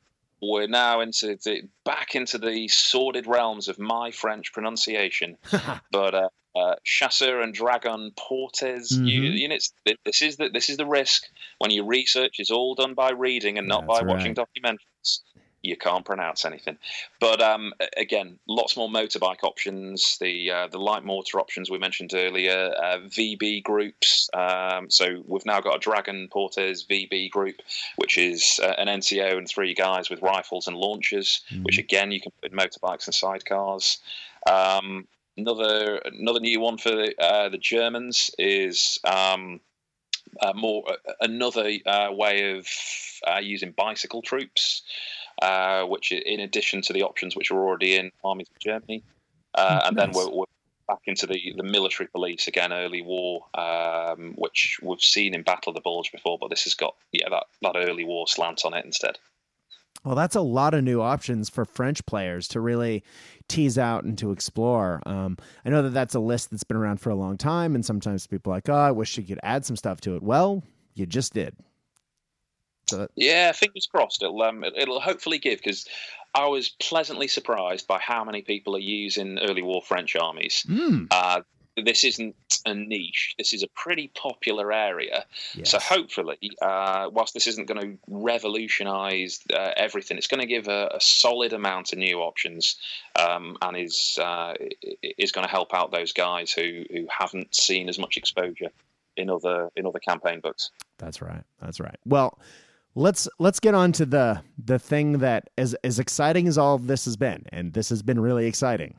we're now into the back into the sordid realms of my French pronunciation, but uh, uh, chasseur and dragon portes Mhm. units. This is the this is the risk when your research is all done by reading and not That's by watching documentaries. You can't pronounce anything. But um, again, lots more motorbike options. The uh, the light mortar options we mentioned earlier. Uh, VB groups. Um, so we've now got a Dragon Portes VB group, which is uh, an NCO and three guys with rifles and launchers. Which again you can put in motorbikes and sidecars. Um, another another new one for the, uh, the Germans is um, uh, more uh, another uh, way of uh, using bicycle troops, uh, which in addition to the options which are already in armies of Germany, uh, Mm, and then we're, we're back into the, the military police again, early war, um, which we've seen in Battle of the Bulge before, but this has got yeah that, that early war slant on it instead. Well, that's a lot of new options for French players to really tease out and to explore. Um, I know that that's a list that's been around for a long time, and sometimes people are like, "Oh, I wish you could add some stuff to it." Well, you just did. So Yeah, fingers crossed. It'll um, it- it'll hopefully give because I was pleasantly surprised by how many people are using early war French armies. mm, Uh, this isn't a niche. This is a pretty popular area. yes. So hopefully, uh, whilst this isn't going to revolutionise uh, everything, it's going to give a, a solid amount of new options, um, and is uh, is going to help out those guys who who haven't seen as much exposure. in other in other campaign books. That's right. That's right. Well, let's let's get on to the the thing that as as exciting as all of this has been, and this has been really exciting.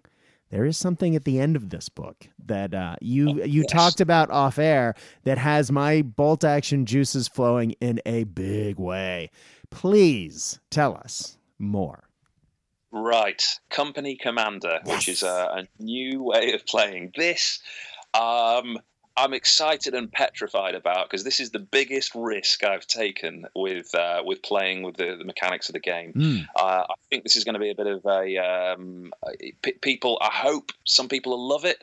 There is something at the end of this book that uh, you oh, you yes. talked about off air that has my bolt action juices flowing in a big way. Please tell us more. Right, Company Commander, yes. which is a, a, new way of playing this. Um, I'm excited and petrified about because this is the biggest risk I've taken with uh, with playing with the, the, mechanics of the game. Mm. Uh, I think this is going to be a bit of a um, p- people. I hope some people will love it.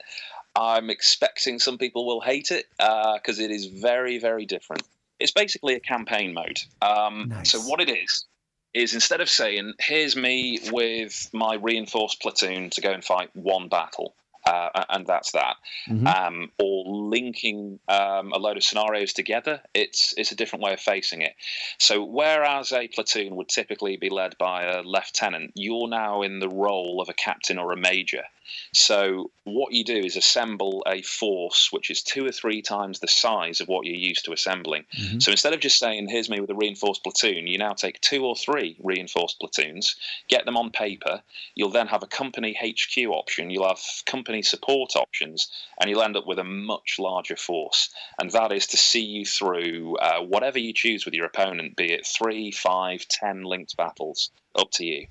I'm expecting some people will hate it because uh, it is very very different. It's basically a campaign mode. Um, nice. So what it is is instead of saying here's me with my reinforced platoon to go and fight one battle uh, and that's that. Mm-hmm. Um, or linking um, a load of scenarios together, it's it's a different way of facing it. So whereas a platoon would typically be led by a lieutenant, you're now in the role of a captain or a major. So what you do is assemble a force which is two or three times the size of what you're used to assembling. Mm-hmm. So instead of just saying, "Here's me with a reinforced platoon," you now take two or three reinforced platoons, get them on paper. You'll then have a company HQ option. You'll have company support options, and you'll end up with a much larger force. And that is to see you through uh, whatever you choose with your opponent, be it three, five, ten linked battles, up to you.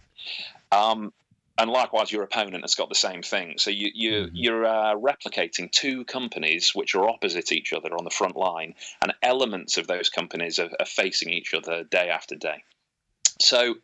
Um, and likewise, your opponent has got the same thing. So you, you mm-hmm. you're uh, replicating two companies which are opposite each other on the front line, and elements of those companies are, are facing each other day after day. So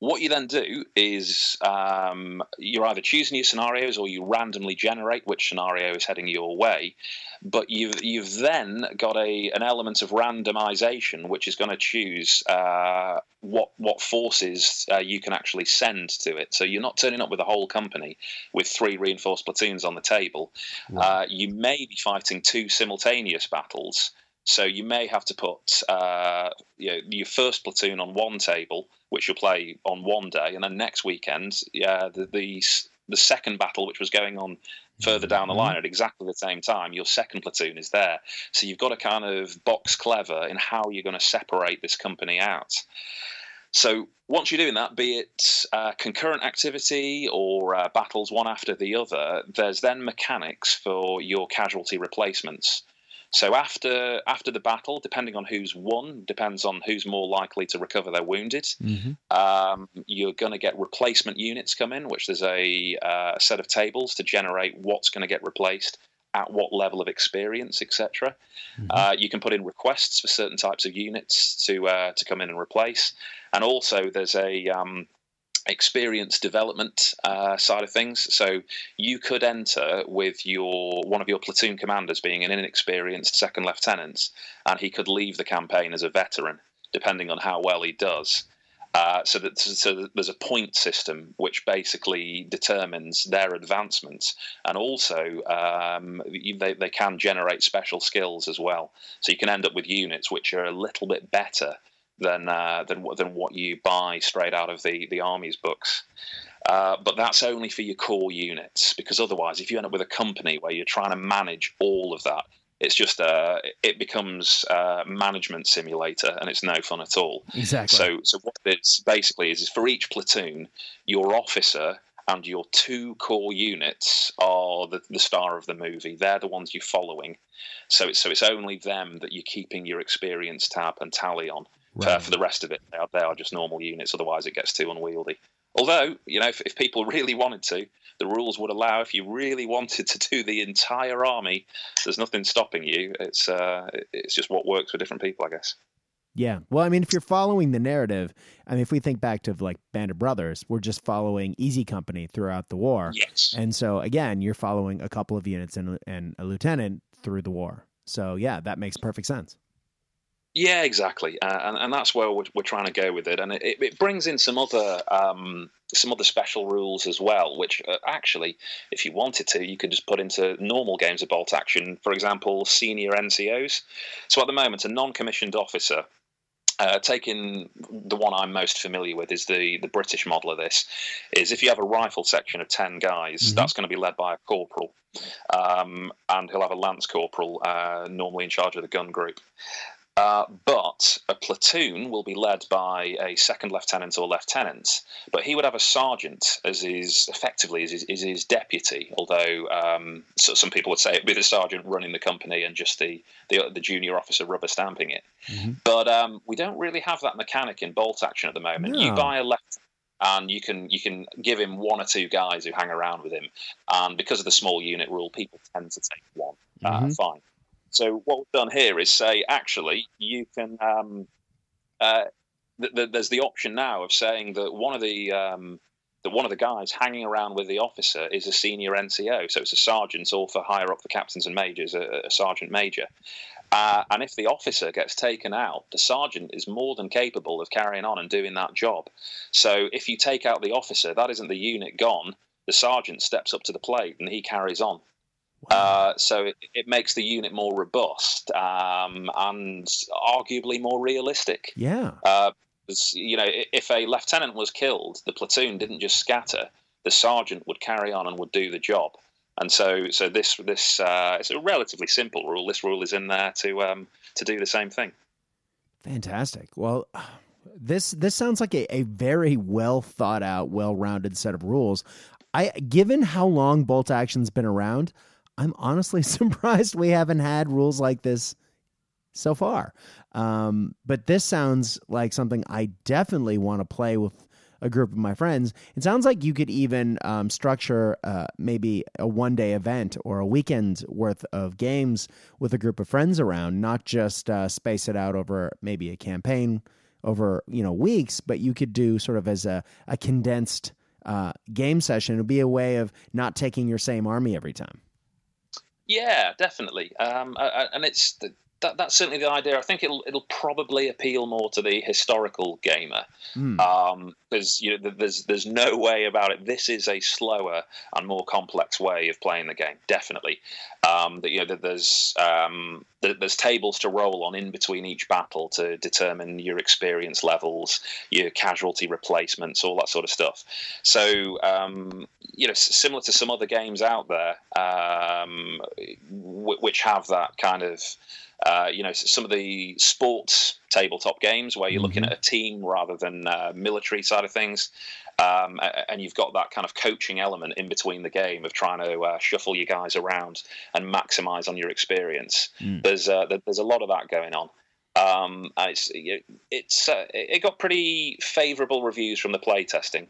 what you then do is um, you're either choosing your scenarios or you randomly generate which scenario is heading your way. But you've you've then got a an element of randomization, which is going to choose uh, what what forces uh, you can actually send to it. So you're not turning up with a whole company with three reinforced platoons on the table. Uh, you may be fighting two simultaneous battles. So you may have to put uh, you know, your first platoon on one table, which you'll play on one day, and then next weekend, yeah, the, the the second battle, which was going on further down the mm-hmm. line at exactly the same time, your second platoon is there. So you've got to kind of box clever in how you're going to separate this company out. So once you're doing that, be it uh, concurrent activity or uh, battles one after the other, there's then mechanics for your casualty replacements. So after after the battle, depending on who's won, depends on who's more likely to recover their wounded. Mm-hmm. Um, you're going to get replacement units come in, which there's a uh, set of tables to generate what's going to get replaced at what level of experience, etc. Mm-hmm. Uh, you can put in requests for certain types of units to uh, to come in and replace, and also there's a um, experience development uh, side of things. So you could enter with your one of your platoon commanders being an inexperienced second lieutenant, and he could leave the campaign as a veteran, depending on how well he does. Uh, so that so there's a point system which basically determines their advancements, and also um, they they can generate special skills as well. So you can end up with units which are a little bit better than uh, than than what you buy straight out of the the army's books. Uh, but that's only for your core units because otherwise, if you end up with a company where you're trying to manage all of that, it's just uh, it becomes a management simulator and it's no fun at all. Exactly. So so what it's basically is, is for each platoon, your officer and your two core units are the, the star of the movie. They're the ones you're following. So it's so it's only them that you're keeping your experience tab and tally on. Right. Uh, for the rest of it, they are, they are just normal units. Otherwise, it gets too unwieldy. Although, you know, if, if, people really wanted to, the rules would allow. If you really wanted to do the entire army, there's nothing stopping you. It's uh, it's just what works for different people, I guess. Yeah. Well, I mean, if you're following the narrative, I mean, if we think back to like Band of Brothers, we're just following Easy Company throughout the war. Yes. And so again, you're following a couple of units and, and a lieutenant through the war. So yeah, that makes perfect sense. Yeah, exactly, uh, and and that's where we're, we're trying to go with it, and it, it brings in some other um, some other special rules as well, which uh, actually, if you wanted to, you could just put into normal games of bolt action. For example, senior NCOs. So at the moment, a non-commissioned officer uh, taking the one I'm most familiar with is the the British model of this. Is if you have a rifle section of ten guys, mm-hmm. that's going to be led by a corporal, um, and he'll have a lance corporal uh, normally in charge of the gun group. Uh, but a platoon will be led by a second lieutenant or lieutenant, but he would have a sergeant as his effectively as his, as his deputy. Although um, so some people would say it'd be the sergeant running the company and just the the, the junior officer rubber stamping it. Mm-hmm. But um, we don't really have that mechanic in bolt action at the moment. No. You buy a left and you can you can give him one or two guys who hang around with him. And because of the small unit rule, people tend to take one. Uh, mm-hmm. Uh, fine. So what we've done here is say, actually, you can. Um, uh, th- th- there's the option now of saying that one of the um, that one of the guys hanging around with the officer is a senior NCO, so it's a sergeant, or for higher up the captains and majors, a, a sergeant major. Uh, and if the officer gets taken out, the sergeant is more than capable of carrying on and doing that job. So if you take out the officer, that isn't the unit gone. The sergeant steps up to the plate and he carries on. Uh, so it, it, makes the unit more robust um, and arguably more realistic. Yeah. Uh, you know, if a lieutenant was killed, the platoon didn't just scatter. The sergeant would carry on and would do the job. And so, so this this uh, it's a relatively simple rule. This rule is in there to um, to do the same thing. Fantastic. Well, this this sounds like a, a very well thought out, well rounded set of rules. I given how long bolt action's been around, I'm honestly surprised we haven't had rules like this so far. Um, but this sounds like something I definitely want to play with a group of my friends. It sounds like you could even um, structure uh, maybe a one day event or a weekend worth of games with a group of friends around, not just uh, space it out over maybe a campaign over you know weeks, but you could do sort of as a, a condensed uh, game session. It would be a way of not taking your same army every time. Yeah, definitely. Um, and it's that, that's certainly the idea. I think it'll it'll probably appeal more to the historical gamer because mm. um, you know there's there's no way about it. This is a slower and more complex way of playing the game. Definitely, um, that you know there's um, there's tables to roll on in between each battle to determine your experience levels, your casualty replacements, all that sort of stuff. So um, you know, similar to some other games out there, um, w- which have that kind of uh, you know, some of the sports tabletop games where you're mm-hmm. looking at a team rather than uh, military side of things, um, and you've got that kind of coaching element in between the game of trying to uh, shuffle your guys around and maximize on your experience. Mm. There's uh, there's a lot of that going on. Um, it's it's uh, it got pretty favourable reviews from the playtesting.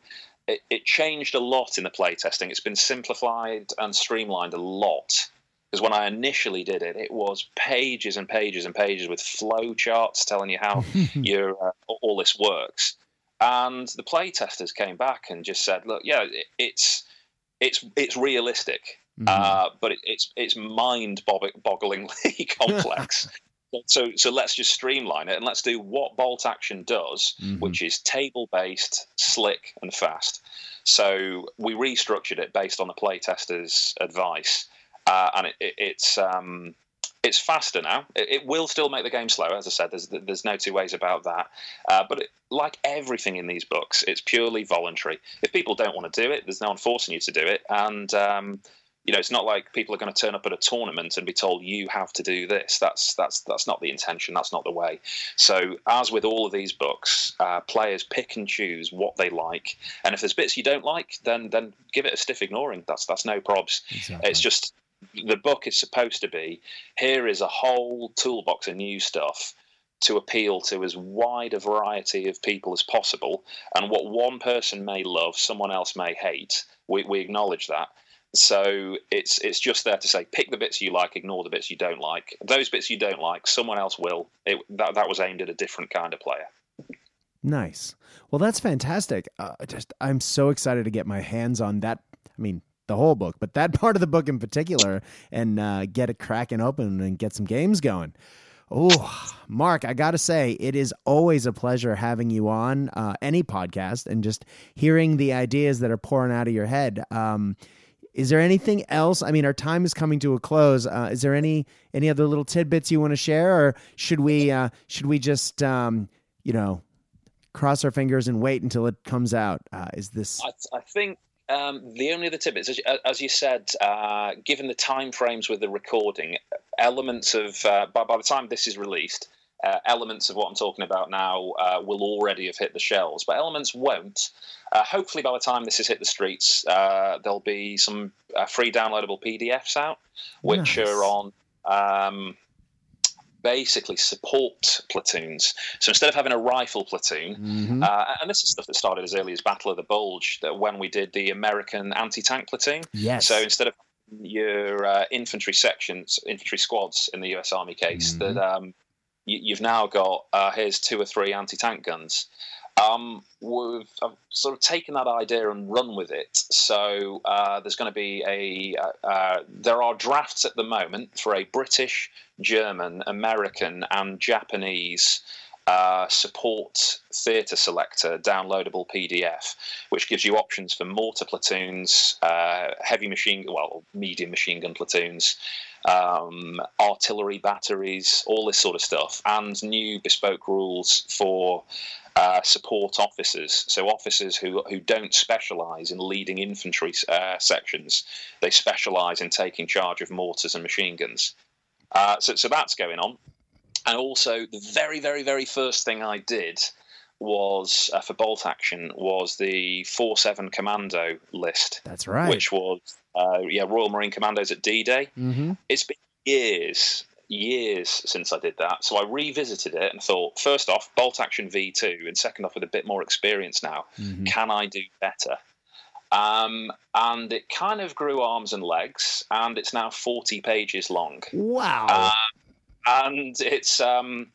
It, it changed a lot in the playtesting. It's been simplified and streamlined a lot because when I initially did it, it was pages and pages and pages with flow charts telling you how your uh, all this works. And the play testers came back and just said, "Look, yeah, it, it's it's it's realistic, mm-hmm. uh, but it, it's it's mind-bogglingly complex." so so let's just streamline it and let's do what bolt action does mm-hmm. which is table based slick and fast so we restructured it based on the playtesters advice uh, and it, it, it's um, it's faster now. It, it, will still make the game slower, as I said. There's there's no two ways about that. Uh, but it, like everything in these books, it's purely voluntary. If people don't want to do it, there's no one forcing you to do it. And um, you know, it's not like people are going to turn up at a tournament and be told you have to do this. That's that's that's not the intention. That's not the way. So, as with all of these books, uh, players pick and choose what they like, and if there's bits you don't like, then then give it a stiff ignoring. That's that's no probs. Exactly. It's just the book is supposed to be here is a whole toolbox of new stuff to appeal to as wide a variety of people as possible. And what one person may love, someone else may hate. We, we acknowledge that. So it's it's just there to say pick the bits you like, ignore the bits you don't like. Those bits you don't like, someone else will. It, that that was aimed at a different kind of player. Nice. Well, that's fantastic. Uh, just I'm so excited to get my hands on that. I mean, the whole book, but that part of the book in particular, and uh, get it cracking open and get some games going. Oh, Mark, I got to say, it is always a pleasure having you on uh, any podcast and just hearing the ideas that are pouring out of your head. Um, is there anything else? I mean, our time is coming to a close. Uh, is there any any other little tidbits you want to share, or should we uh, should we just um, you know, cross our fingers and wait until it comes out? Uh, is this? I, I think um, the only other tidbits, as, as you said, uh, given the time frames with the recording, elements of uh, by, by the time this is released, uh, elements of what I'm talking about now uh, will already have hit the shelves, but elements won't. Uh, hopefully, by the time this has hit the streets, uh, there'll be some uh, free downloadable PDFs out, which nice. are on. Um, basically support platoons. So instead of having a rifle platoon, mm-hmm. uh, and this is stuff that started as early as Battle of the Bulge, that when we did the American anti-tank platoon. Yes. So instead of your uh, infantry sections, infantry squads in the U.S. Army case, mm-hmm. that um, you, have now got uh, here's two or three anti-tank guns. Um, we've I've sort of taken that idea and run with it. So uh, there's going to be a uh, uh, there are drafts at the moment for a British, German, American, and Japanese uh, support theatre selector downloadable PDF, which gives you options for mortar platoons, uh, heavy machine, well, medium machine gun platoons, um, artillery batteries, all this sort of stuff, and new bespoke rules for uh, support officers. So officers who who don't specialise in leading infantry uh, sections, they specialise in taking charge of mortars and machine guns. Uh, so so that's going on, and also the very very very first thing I did was uh, for bolt action was the four seven commando list. That's right. Which was uh, yeah Royal Marine Commandos at D Day. Mm-hmm. It's been years years since I did that. So I revisited it and thought, first off, bolt action V2, and second off, with a bit more experience now, mm-hmm. can I do better? Um, and it kind of grew arms and legs, and it's now 40 pages long. Wow. Uh, and it's um,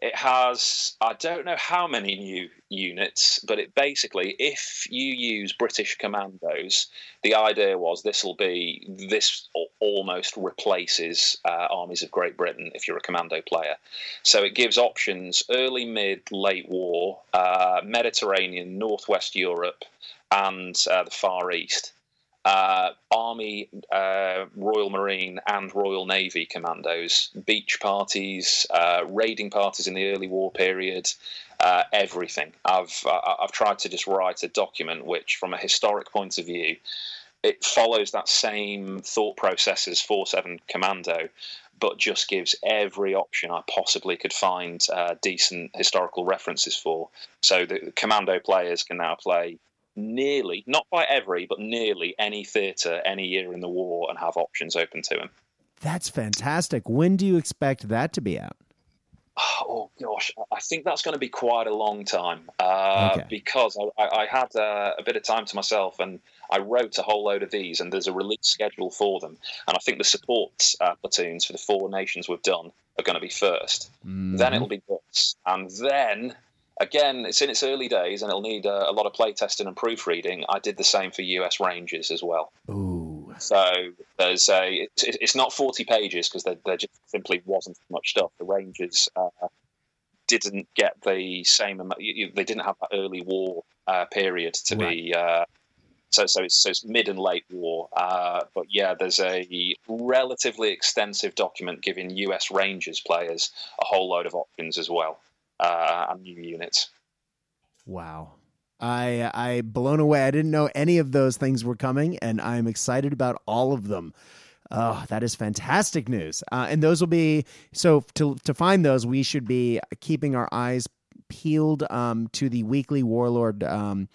it has, I don't know how many new units, but it basically, if you use British commandos, the idea was this will be, this almost replaces uh, armies of Great Britain if you're a commando player. So it gives options early, mid, late war, uh, Mediterranean, Northwest Europe, and uh, the Far East uh, Army, uh, Royal Marine, and Royal Navy commandos, beach parties, uh, raiding parties in the early war period, uh, everything. I've uh, I've tried to just write a document which, from a historic point of view, it follows that same thought process as 4-7 Commando, but just gives every option I possibly could find uh, decent historical references for. So the Commando players can now play nearly, not by every, but nearly any theatre any year in the war and have options open to him. That's fantastic. When do you expect that to be out? Oh gosh, I think that's going to be quite a long time uh, okay. because I, I had uh, a bit of time to myself and I wrote a whole load of these, and there's a release schedule for them. And I think the support uh, platoons for the four nations we've done are going to be 1st mm-hmm. Then it'll be this, and then again, it's in its early days and it'll need a, a lot of playtesting and proofreading. I did the same for US Rangers as well. Ooh. So there's a, it's, it's not 40 pages because there, there just simply wasn't much stuff. The Rangers uh, didn't get the same, they didn't have that early war uh, period to right. be. Uh, so, so it's, so it's mid and late war. Uh, but yeah, there's a relatively extensive document giving US Rangers players a whole load of options as well uh, and new units. Wow. I I blown away. I didn't know any of those things were coming, and I'm excited about all of them. Oh, that is fantastic news! Uh, and those will be so to to find those. We should be keeping our eyes peeled um, to the weekly Warlord um,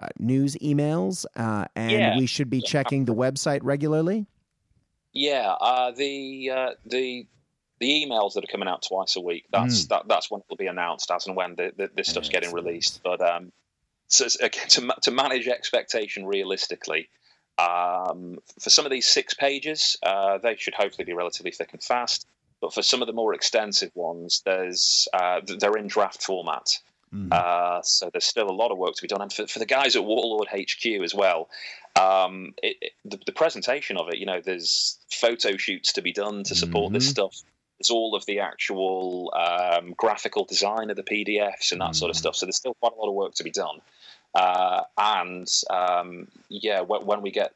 uh, news emails, uh, and yeah. we should be checking the website regularly. Yeah, uh, the uh, the the emails that are coming out twice a week that's mm. that, that's when it'll be announced as and when the, the, this stuff's getting released but um so again, to, to manage expectation realistically um, for some of these six pages uh, they should hopefully be relatively thick and fast but for some of the more extensive ones there's uh, they're in draft format Mm. Uh, so there's still a lot of work to be done, and for, for the guys at Warlord HQ as well, um, it, it, the, the, presentation of it, you know, there's photo shoots to be done to support mm-hmm. this stuff. There's all of the actual um, graphical design of the PDFs and that mm. sort of mm. stuff. So there's still quite a lot of work to be done. Uh, and um, yeah, when, when, we get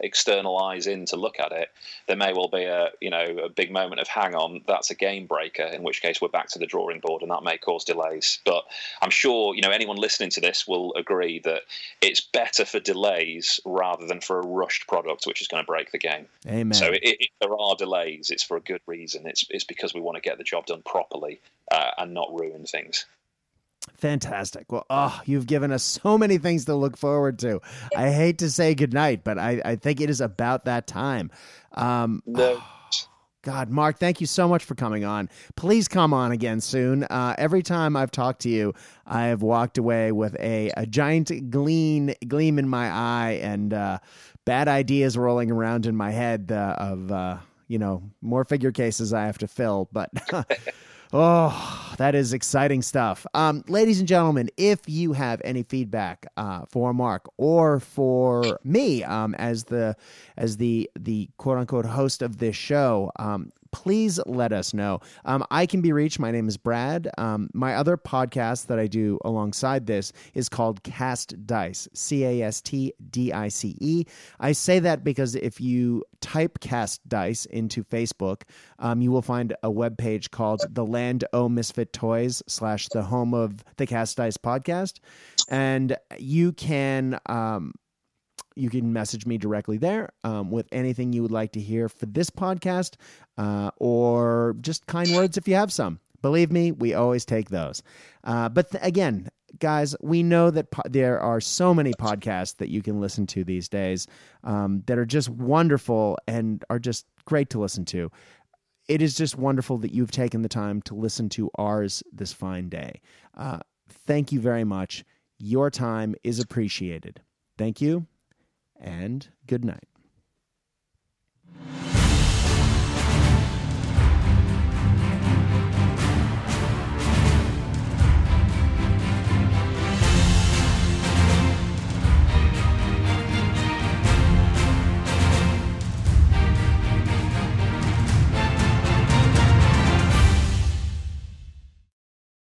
external eyes in to look at it, there may well be a you know a big moment of hang on, that's a game breaker. In which case, we're back to the drawing board, and that may cause delays. But I'm sure you know anyone listening to this will agree that it's better for delays rather than for a rushed product, which is going to break the game. Amen. So if there are delays, it's for a good reason. It's it's because we want to get the job done properly uh, and not ruin things. Fantastic. Well, oh, you've given us so many things to look forward to. I hate to say goodnight, but I, I think it is about that time. Um, no. Oh, God, Mark, thank you so much for coming on. Please come on again soon. Uh, every time I've talked to you, I have walked away with a, a giant gleam gleam in my eye and uh, bad ideas rolling around in my head uh, of uh, you know more figure cases I have to fill. But Oh, that is exciting stuff. Um, ladies and gentlemen, if you have any feedback uh, for Mark or for me um, as the as the the quote unquote host of this show, um, please let us know. Um, I can be reached. My name is Brad. Um, my other podcast that I do alongside this is called Cast Dice, C A S T D I C E. I say that because if you type Cast Dice into Facebook, um, you will find a web page called The Land O Misfit Toys slash the home of the Cast Dice podcast. And you can um, you can message me directly there um, with anything you would like to hear for this podcast uh, or just kind words if you have some. Believe me, we always take those. Uh, but th- again, guys, we know that po- there are so many podcasts that you can listen to these days um, that are just wonderful and are just great to listen to. It is just wonderful that you've taken the time to listen to ours this fine day. Uh, thank you very much. Your time is appreciated. Thank you and good night.